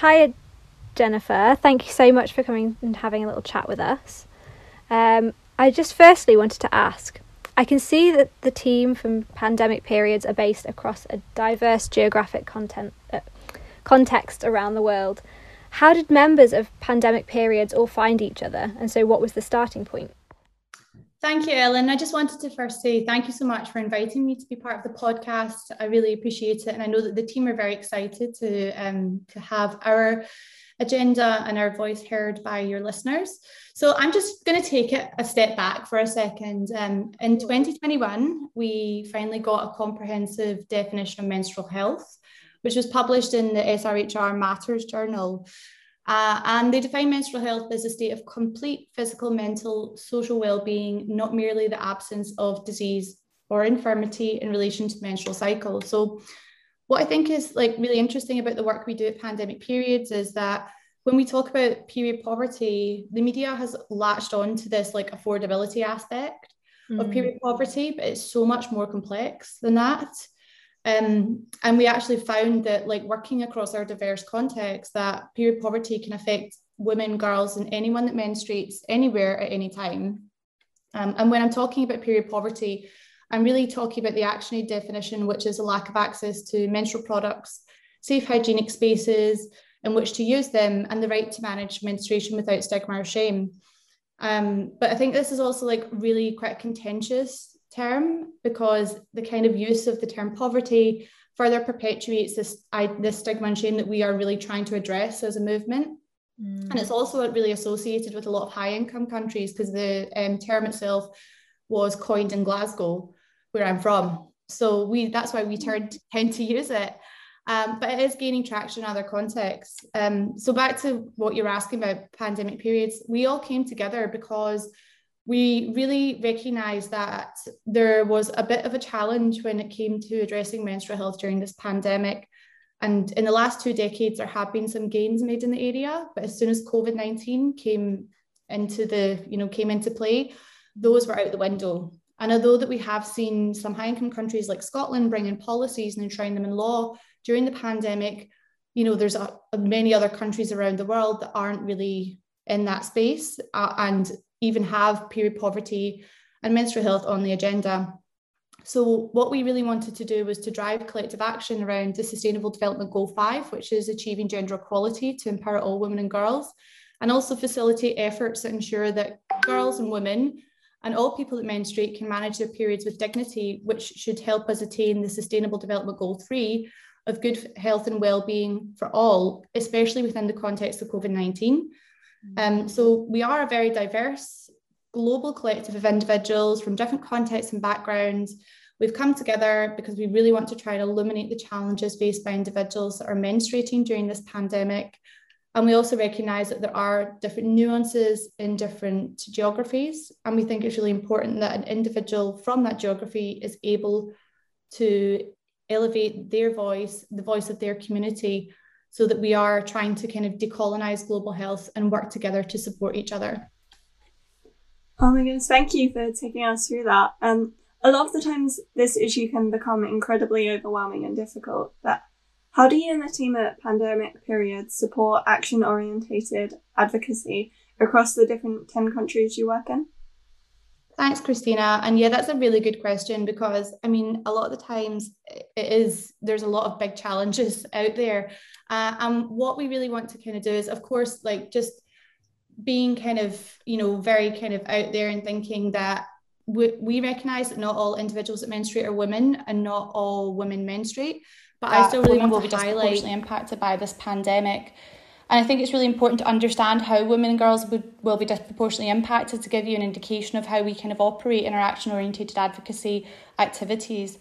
hi, Jennifer. Thank you so much for coming and having a little chat with us. Um, I just firstly wanted to ask I can see that the team from pandemic periods are based across a diverse geographic content, uh, context around the world. How did members of pandemic periods all find each other? And so, what was the starting point? Thank you, Ellen. I just wanted to first say thank you so much for inviting me to be part of the podcast. I really appreciate it, and I know that the team are very excited to um, to have our agenda and our voice heard by your listeners. So I'm just going to take it a step back for a second. Um, in 2021, we finally got a comprehensive definition of menstrual health, which was published in the SRHR Matters journal. Uh, and they define menstrual health as a state of complete physical, mental, social well-being, not merely the absence of disease or infirmity in relation to menstrual cycle. So what I think is like really interesting about the work we do at pandemic periods is that when we talk about period poverty, the media has latched on to this like affordability aspect mm. of period poverty, but it's so much more complex than that. Um, and we actually found that like working across our diverse contexts, that period poverty can affect women, girls, and anyone that menstruates anywhere at any time. Um, and when I'm talking about period poverty, I'm really talking about the ActionAid definition, which is a lack of access to menstrual products, safe hygienic spaces in which to use them, and the right to manage menstruation without stigma or shame. Um, but I think this is also like really quite contentious term because the kind of use of the term poverty further perpetuates this, I, this stigma and shame that we are really trying to address as a movement. Mm. And it's also really associated with a lot of high income countries because the um, term itself was coined in Glasgow where I'm from. So we that's why we turned, tend to use it. Um, but it is gaining traction in other contexts. Um, so back to what you're asking about pandemic periods, we all came together because we really recognised that there was a bit of a challenge when it came to addressing menstrual health during this pandemic. And in the last two decades, there have been some gains made in the area, but as soon as COVID nineteen came into the you know came into play, those were out the window. And although that we have seen some high income countries like Scotland bring in policies and enshrine them in law during the pandemic, you know, there's a many other countries around the world that aren't really in that space uh, and even have period poverty and menstrual health on the agenda. So, what we really wanted to do was to drive collective action around the Sustainable Development Goal 5, which is achieving gender equality to empower all women and girls, and also facilitate efforts that ensure that girls and women and all people that menstruate can manage their periods with dignity, which should help us attain the Sustainable Development Goal 3 of good health and well-being for all, especially within the context of COVID-19. Um, so we are a very diverse global collective of individuals from different contexts and backgrounds. We've come together because we really want to try and illuminate the challenges faced by individuals that are menstruating during this pandemic and we also recognise that there are different nuances in different geographies. And we think it's really important that an individual from that geography is able to elevate their voice, the voice of their community, so that we are trying to kind of decolonize global health and work together to support each other. Oh my goodness, thank you for taking us through that. And a lot of the times this issue can become incredibly overwhelming and difficult. But how do you and the team at Pandemic Period support action orientated advocacy across the different 10 countries you work in? Thanks, Christina. And yeah, that's a really good question because I mean, a lot of the times it is, there's a lot of big challenges out there. Uh, and what we really want to kind of do is, of course, like just being kind of, you know, very kind of out there and thinking that we, we recognize that not all individuals that menstruate are women and not all women menstruate. But I still really want will to be disproportionately impacted by this pandemic. And I think it's really important to understand how women and girls would, will be disproportionately impacted to give you an indication of how we kind of operate in our action oriented advocacy activities.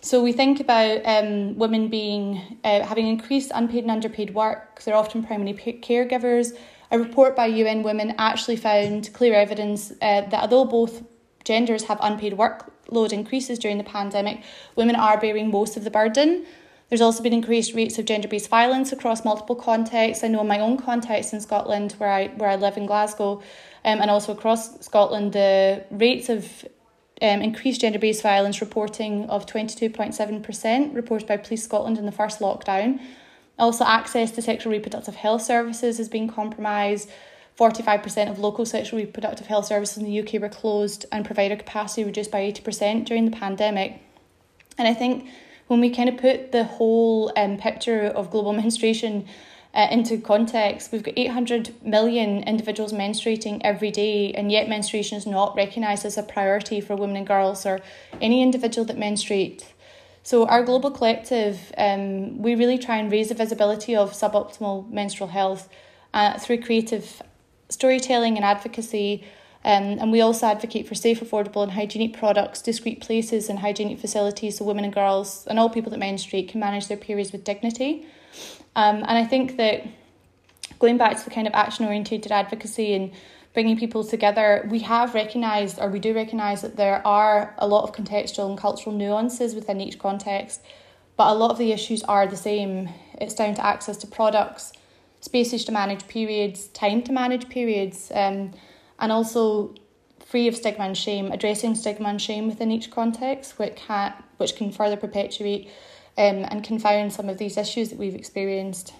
So we think about um, women being uh, having increased unpaid and underpaid work. They're often primary caregivers. A report by UN Women actually found clear evidence uh, that although both genders have unpaid workload increases during the pandemic, women are bearing most of the burden. There's also been increased rates of gender based violence across multiple contexts. I know in my own context in Scotland, where I where I live in Glasgow, um, and also across Scotland, the rates of um, increased gender based violence reporting of 22.7% reported by Police Scotland in the first lockdown. Also, access to sexual reproductive health services has been compromised. 45% of local sexual reproductive health services in the UK were closed and provider capacity reduced by 80% during the pandemic. And I think when we kind of put the whole um, picture of global menstruation uh, into context, we've got 800 million individuals menstruating every day, and yet menstruation is not recognised as a priority for women and girls or any individual that menstruate. So, our global collective, um, we really try and raise the visibility of suboptimal menstrual health uh, through creative storytelling and advocacy. Um, and we also advocate for safe, affordable, and hygienic products, discreet places, and hygienic facilities so women and girls and all people that menstruate can manage their periods with dignity. Um, and I think that going back to the kind of action oriented advocacy and bringing people together, we have recognised, or we do recognise, that there are a lot of contextual and cultural nuances within each context, but a lot of the issues are the same. It's down to access to products, spaces to manage periods, time to manage periods, um, and also free of stigma and shame, addressing stigma and shame within each context, which can, which can further perpetuate um, and confound some of these issues that we've experienced.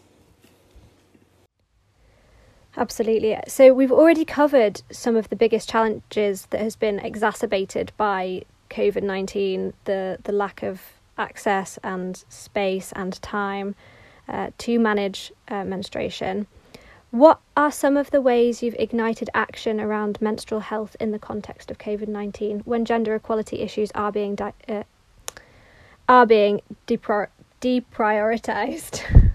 Absolutely. So we've already covered some of the biggest challenges that has been exacerbated by COVID nineteen, the the lack of access and space and time uh, to manage uh, menstruation. What are some of the ways you've ignited action around menstrual health in the context of COVID nineteen when gender equality issues are being di- uh, are being depri- deprioritized?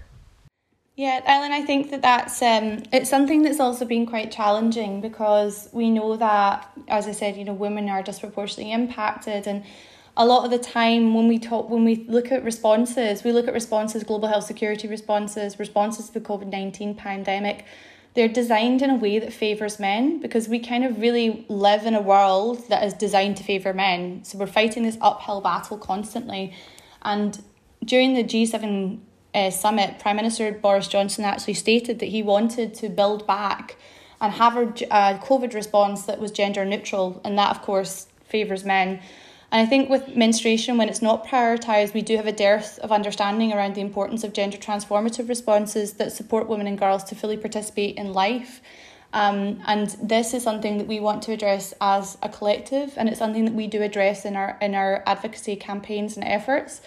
Yeah, Ellen, I think that that's um, it's something that's also been quite challenging because we know that, as I said, you know, women are disproportionately impacted, and a lot of the time when we talk, when we look at responses, we look at responses, global health security responses, responses to the COVID nineteen pandemic. They're designed in a way that favours men because we kind of really live in a world that is designed to favour men. So we're fighting this uphill battle constantly, and during the G seven uh, summit, Prime Minister Boris Johnson actually stated that he wanted to build back and have a, a COVID response that was gender neutral, and that, of course, favours men. And I think with menstruation, when it's not prioritised, we do have a dearth of understanding around the importance of gender transformative responses that support women and girls to fully participate in life. Um, and this is something that we want to address as a collective, and it's something that we do address in our in our advocacy campaigns and efforts.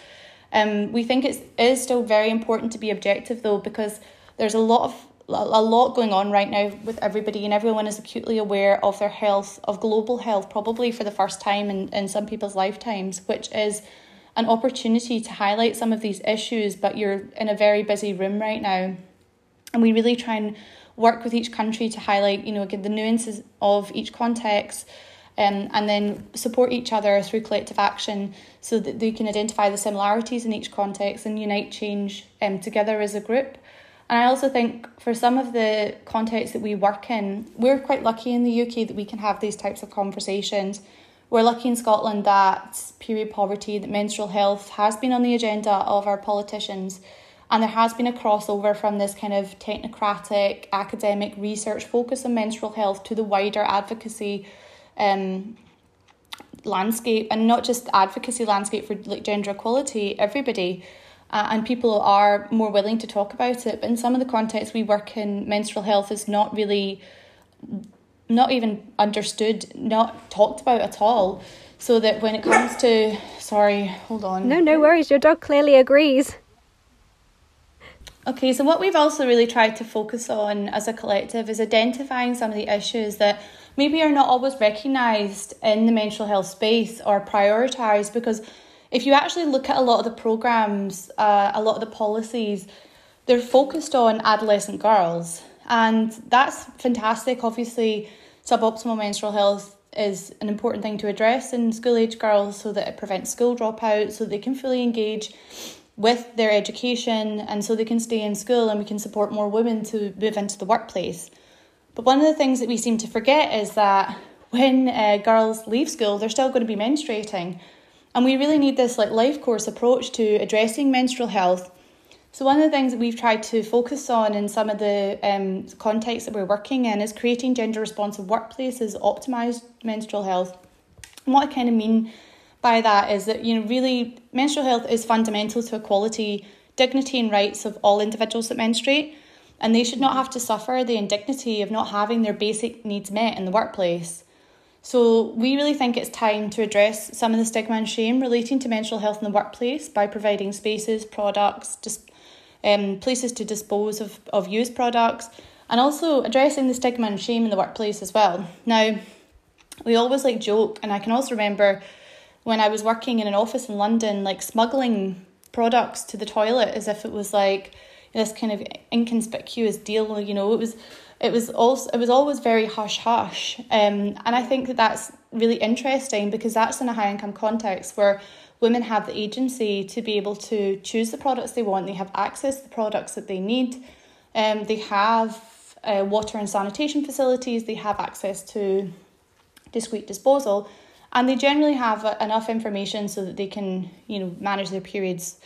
Um, we think it is still very important to be objective though, because there's a lot of a lot going on right now with everybody, and everyone is acutely aware of their health, of global health, probably for the first time in, in some people's lifetimes, which is an opportunity to highlight some of these issues. But you're in a very busy room right now, and we really try and work with each country to highlight, you know, again, the nuances of each context um, and then support each other through collective action so that they can identify the similarities in each context and unite change um, together as a group. And I also think for some of the contexts that we work in, we're quite lucky in the UK that we can have these types of conversations. We're lucky in Scotland that period poverty, that menstrual health has been on the agenda of our politicians. And there has been a crossover from this kind of technocratic academic research focus on menstrual health to the wider advocacy um, landscape and not just advocacy landscape for like gender equality everybody uh, and people are more willing to talk about it. But in some of the contexts we work in menstrual health is not really not even understood not talked about at all. So that when it comes to sorry hold on. No no worries. Your dog clearly agrees. Okay so what we've also really tried to focus on as a collective is identifying some of the issues that maybe are not always recognised in the mental health space or prioritised because if you actually look at a lot of the programs, uh, a lot of the policies, they're focused on adolescent girls. And that's fantastic. Obviously, suboptimal menstrual health is an important thing to address in school age girls so that it prevents school dropout, so they can fully engage with their education and so they can stay in school and we can support more women to move into the workplace. But one of the things that we seem to forget is that when uh, girls leave school, they're still going to be menstruating. And we really need this like life course approach to addressing menstrual health. So one of the things that we've tried to focus on in some of the um, contexts that we're working in is creating gender responsive workplaces, optimised menstrual health. And what I kind of mean by that is that you know really menstrual health is fundamental to equality dignity and rights of all individuals that menstruate, and they should not have to suffer the indignity of not having their basic needs met in the workplace. So, we really think it's time to address some of the stigma and shame relating to mental health in the workplace by providing spaces, products, just um, places to dispose of, of used products, and also addressing the stigma and shame in the workplace as well. Now, we always like joke, and I can also remember when I was working in an office in London, like smuggling products to the toilet as if it was like this kind of inconspicuous deal. You know, it was it was also it was always very hush hush, um, and I think that that's really interesting because that's in a high income context where women have the agency to be able to choose the products they want. They have access to the products that they need. Um, they have uh, water and sanitation facilities. They have access to discreet disposal, and they generally have enough information so that they can you know manage their periods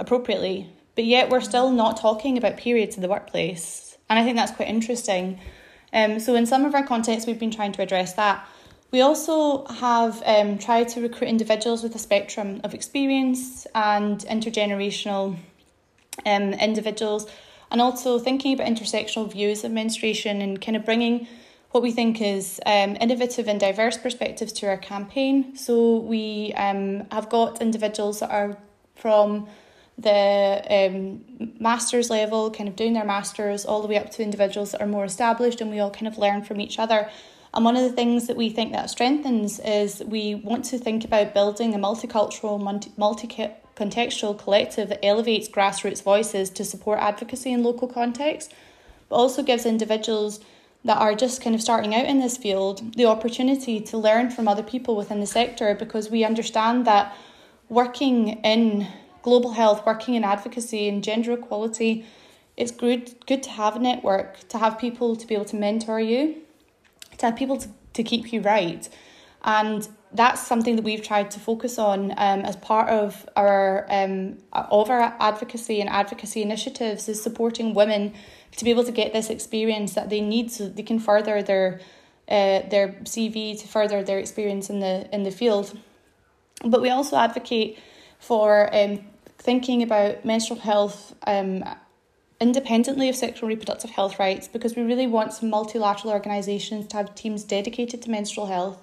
appropriately. But yet we're still not talking about periods in the workplace, and I think that's quite interesting. Um, so in some of our contexts, we've been trying to address that. We also have um, tried to recruit individuals with a spectrum of experience and intergenerational um, individuals, and also thinking about intersectional views of menstruation and kind of bringing what we think is um, innovative and diverse perspectives to our campaign. So we um, have got individuals that are from the um, master's level, kind of doing their masters, all the way up to individuals that are more established, and we all kind of learn from each other. And one of the things that we think that strengthens is we want to think about building a multicultural, multi contextual collective that elevates grassroots voices to support advocacy in local contexts, but also gives individuals that are just kind of starting out in this field the opportunity to learn from other people within the sector because we understand that working in global health, working in advocacy and gender equality, it's good good to have a network, to have people to be able to mentor you, to have people to, to keep you right. And that's something that we've tried to focus on um, as part of our um, of our advocacy and advocacy initiatives is supporting women to be able to get this experience that they need so that they can further their uh, their CV to further their experience in the in the field. But we also advocate for um, thinking about menstrual health um, independently of sexual and reproductive health rights because we really want some multilateral organisations to have teams dedicated to menstrual health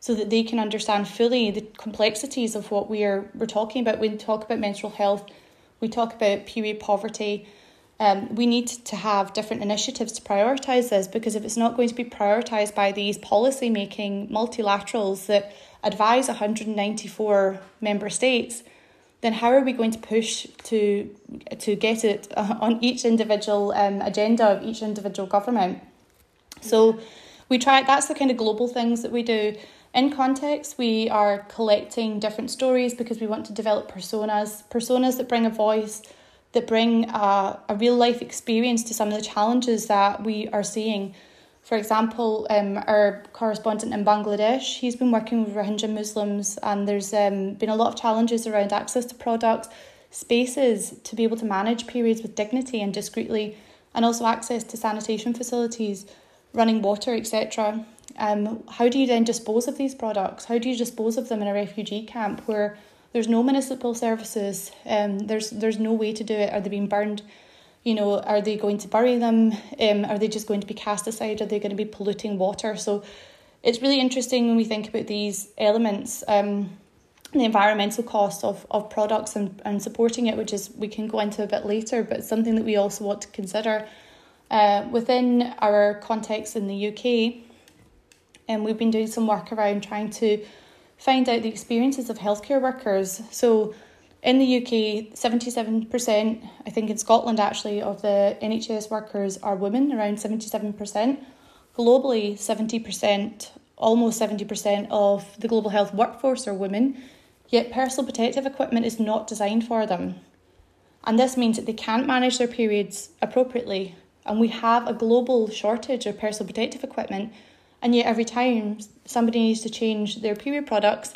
so that they can understand fully the complexities of what we are we're talking about. When we talk about menstrual health we talk about period poverty. Um, we need to have different initiatives to prioritise this because if it's not going to be prioritised by these policy making multilaterals that advise 194 member states, then how are we going to push to to get it on each individual um, agenda of each individual government? So we try that's the kind of global things that we do. In context, we are collecting different stories because we want to develop personas, personas that bring a voice, that bring a, a real life experience to some of the challenges that we are seeing. For example, um, our correspondent in Bangladesh, he's been working with Rohingya Muslims, and there's um, been a lot of challenges around access to products, spaces to be able to manage periods with dignity and discreetly, and also access to sanitation facilities, running water, etc. Um, how do you then dispose of these products? How do you dispose of them in a refugee camp where there's no municipal services? Um, there's there's no way to do it. Are they being burned? You know, are they going to bury them? Um, are they just going to be cast aside? Are they going to be polluting water? So it's really interesting when we think about these elements. Um, the environmental cost of, of products and, and supporting it, which is we can go into a bit later, but something that we also want to consider. Uh, within our context in the UK, and we've been doing some work around trying to find out the experiences of healthcare workers. So in the UK, 77%, I think in Scotland actually, of the NHS workers are women, around 77%. Globally, 70%, almost 70% of the global health workforce are women, yet personal protective equipment is not designed for them. And this means that they can't manage their periods appropriately. And we have a global shortage of personal protective equipment and yet, every time somebody needs to change their period products,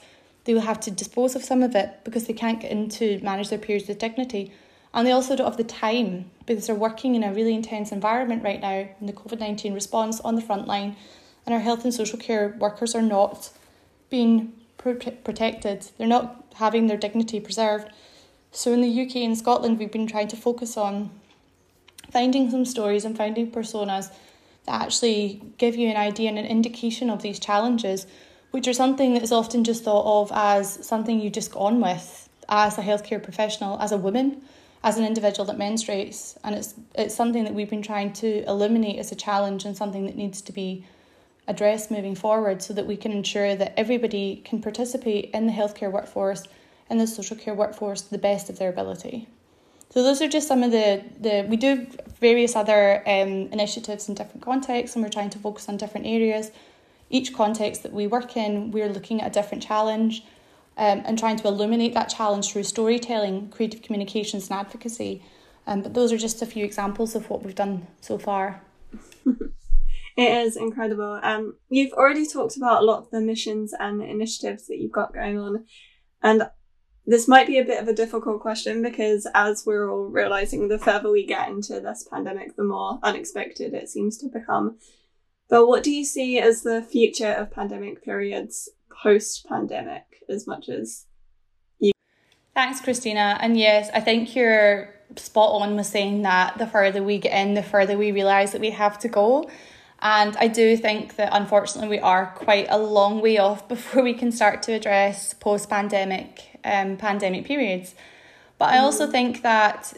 they will have to dispose of some of it because they can't get in to manage their periods with dignity. And they also don't have the time because they're working in a really intense environment right now in the COVID 19 response on the front line. And our health and social care workers are not being protected, they're not having their dignity preserved. So in the UK and Scotland, we've been trying to focus on finding some stories and finding personas that actually give you an idea and an indication of these challenges, which are something that is often just thought of as something you just go on with as a healthcare professional, as a woman, as an individual that menstruates. And it's it's something that we've been trying to eliminate as a challenge and something that needs to be addressed moving forward so that we can ensure that everybody can participate in the healthcare workforce and the social care workforce to the best of their ability. So those are just some of the, the we do various other um, initiatives in different contexts and we're trying to focus on different areas. Each context that we work in, we're looking at a different challenge um, and trying to illuminate that challenge through storytelling, creative communications and advocacy. Um, but those are just a few examples of what we've done so far. It is incredible. Um, you've already talked about a lot of the missions and initiatives that you've got going on, and this might be a bit of a difficult question because as we're all realizing, the further we get into this pandemic, the more unexpected it seems to become. But what do you see as the future of pandemic periods post pandemic, as much as you? Thanks, Christina. And yes, I think you're spot on with saying that the further we get in, the further we realize that we have to go. And I do think that unfortunately we are quite a long way off before we can start to address post pandemic um, pandemic periods. But I also mm. think that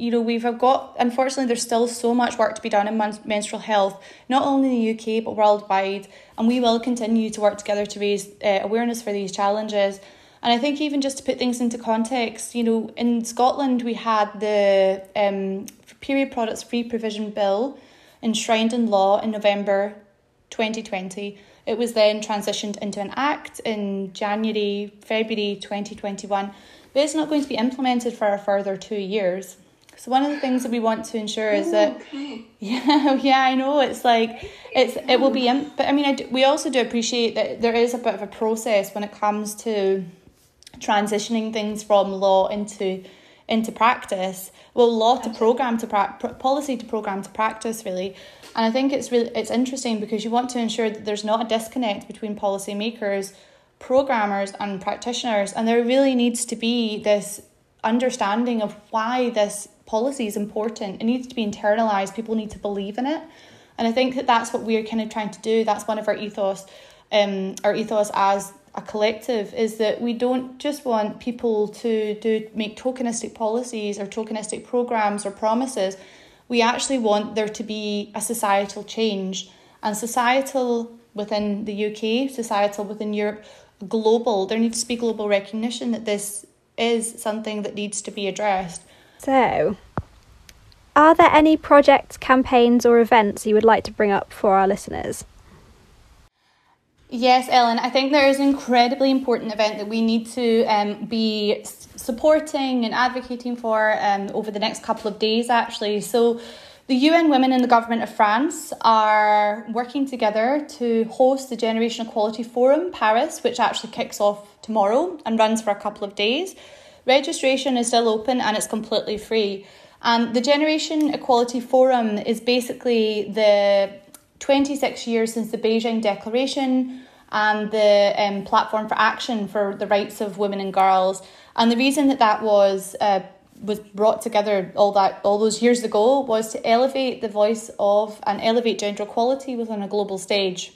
you know we've got unfortunately there's still so much work to be done in menstrual health not only in the UK but worldwide and we will continue to work together to raise uh, awareness for these challenges and I think even just to put things into context you know in Scotland we had the um, period products free provision bill enshrined in law in November 2020. It was then transitioned into an act in January, February 2021, but it's not going to be implemented for a further two years. So one of the things that we want to ensure is that, okay. yeah, yeah, I know. It's like it's it will be, in, but I mean, I do, we also do appreciate that there is a bit of a process when it comes to transitioning things from law into into practice. Well law to program to pra- policy to program to practice really. And i think it's really it's interesting because you want to ensure that there's not a disconnect between policymakers programmers and practitioners. And there really needs to be this understanding of why this policy is important it needs to be internalized people need to believe in it and i think that that's what we're kind of trying to do that's one of our ethos um our ethos as a collective is that we don't just want people to do make tokenistic policies or tokenistic programs or promises. We actually want there to be a societal change and societal within the UK, societal within Europe, global. There needs to be global recognition that this is something that needs to be addressed. So, are there any projects, campaigns, or events you would like to bring up for our listeners? Yes, Ellen, I think there is an incredibly important event that we need to um, be supporting and advocating for um, over the next couple of days, actually. So, the UN Women and the Government of France are working together to host the Generation Equality Forum Paris, which actually kicks off tomorrow and runs for a couple of days. Registration is still open and it's completely free. And the Generation Equality Forum is basically the 26 years since the Beijing Declaration and the um, platform for action for the rights of women and girls. And the reason that that was uh, was brought together all that all those years ago was to elevate the voice of and elevate gender equality within a global stage.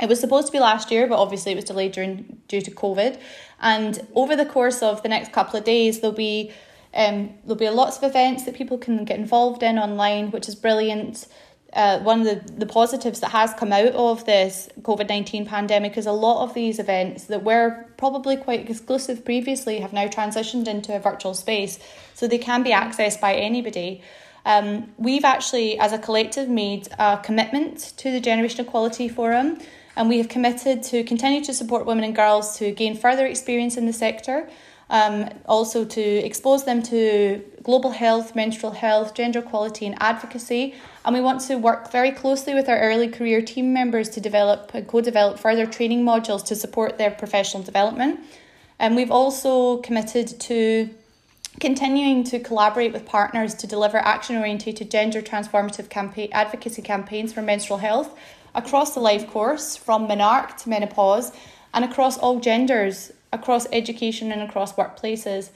It was supposed to be last year, but obviously it was delayed during due to COVID. And over the course of the next couple of days, there'll be um, there'll be lots of events that people can get involved in online, which is brilliant uh, one of the, the positives that has come out of this COVID 19 pandemic is a lot of these events that were probably quite exclusive previously have now transitioned into a virtual space so they can be accessed by anybody. Um, we've actually, as a collective, made a commitment to the Generation Equality Forum and we have committed to continue to support women and girls to gain further experience in the sector um, also to expose them to global health, menstrual health, gender equality, and advocacy. And we want to work very closely with our early career team members to develop and co develop further training modules to support their professional development. And we've also committed to continuing to collaborate with partners to deliver action oriented gender transformative campaign advocacy campaigns for menstrual health across the life course from menarche to menopause and across all genders across education and across workplaces.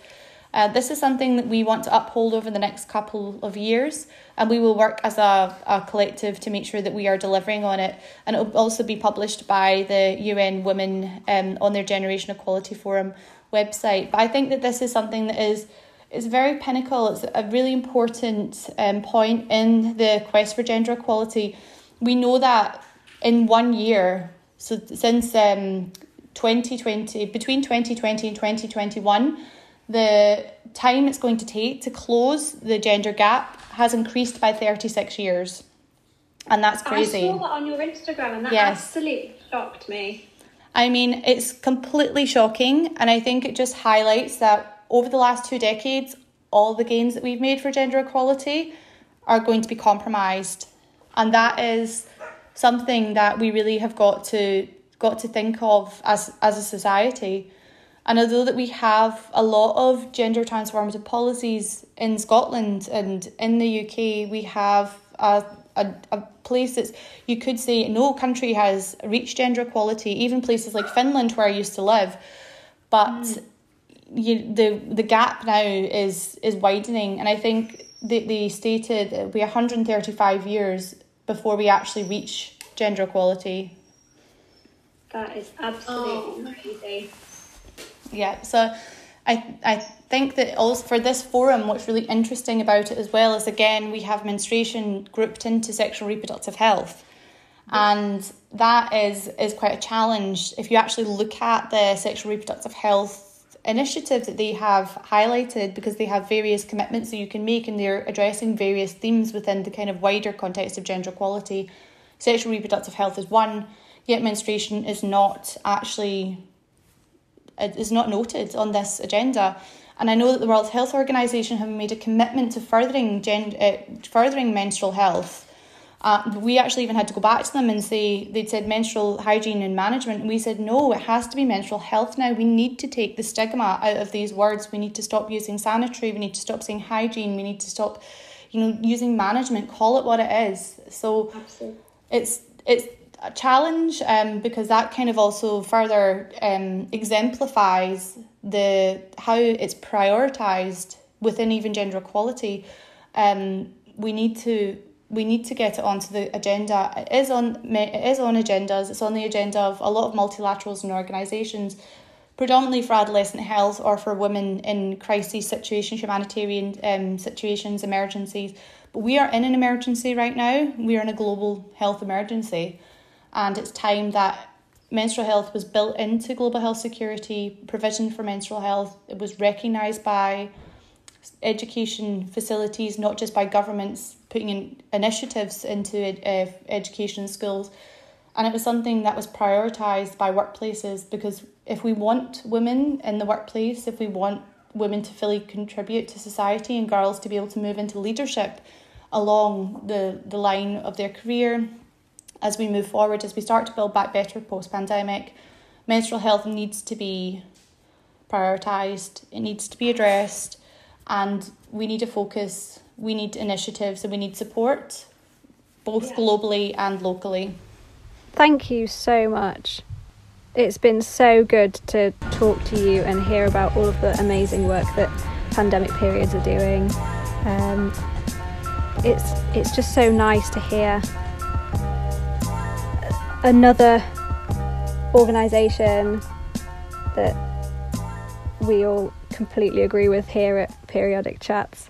Uh, this is something that we want to uphold over the next couple of years, and we will work as a, a collective to make sure that we are delivering on it. And it will also be published by the UN Women um, on their Generation Equality Forum website. But I think that this is something that is is very pinnacle. It's a really important um, point in the quest for gender equality. We know that in one year, so since um, 2020, between 2020 and 2021, the time it's going to take to close the gender gap has increased by 36 years. And that's crazy. I saw that on your Instagram and that yes. absolutely shocked me. I mean, it's completely shocking. And I think it just highlights that over the last two decades, all the gains that we've made for gender equality are going to be compromised. And that is something that we really have got to got to think of as as a society. And although that we have a lot of gender transformative policies in Scotland and in the UK, we have a, a, a place that's, you could say, no country has reached gender equality, even places like Finland where I used to live. But mm. you, the, the gap now is, is widening. And I think they, they stated it will be 135 years before we actually reach gender equality. That is absolutely oh. crazy. Yeah, so I I think that also for this forum, what's really interesting about it as well is again we have menstruation grouped into sexual reproductive health, and that is is quite a challenge. If you actually look at the sexual reproductive health initiative that they have highlighted, because they have various commitments that you can make, and they're addressing various themes within the kind of wider context of gender equality. Sexual reproductive health is one, yet menstruation is not actually is not noted on this agenda. And I know that the World Health Organization have made a commitment to furthering gender, uh, furthering menstrual health. Uh, we actually even had to go back to them and say they'd said menstrual hygiene and management. And we said no, it has to be menstrual health now. We need to take the stigma out of these words. We need to stop using sanitary. We need to stop saying hygiene. We need to stop, you know, using management. Call it what it is. So Absolutely. it's it's a challenge um, because that kind of also further um, exemplifies the how it's prioritized within even gender equality. Um, we need to we need to get it onto the agenda. It is on it is on agendas. It's on the agenda of a lot of multilaterals and organisations, predominantly for adolescent health or for women in crisis situations, humanitarian um, situations, emergencies. But we are in an emergency right now. We are in a global health emergency and it's time that menstrual health was built into global health security provision for menstrual health it was recognized by education facilities not just by governments putting in initiatives into uh, education schools. And it was something that was prioritized by workplaces because if we want women in the workplace if we want women to fully contribute to society and girls to be able to move into leadership along the, the line of their career as we move forward, as we start to build back better post pandemic, menstrual health needs to be prioritised, it needs to be addressed, and we need to focus, we need initiatives, and we need support both yeah. globally and locally. Thank you so much. It's been so good to talk to you and hear about all of the amazing work that pandemic periods are doing. Um, it's it's just so nice to hear another organisation that we all completely agree with here at Periodic Chats.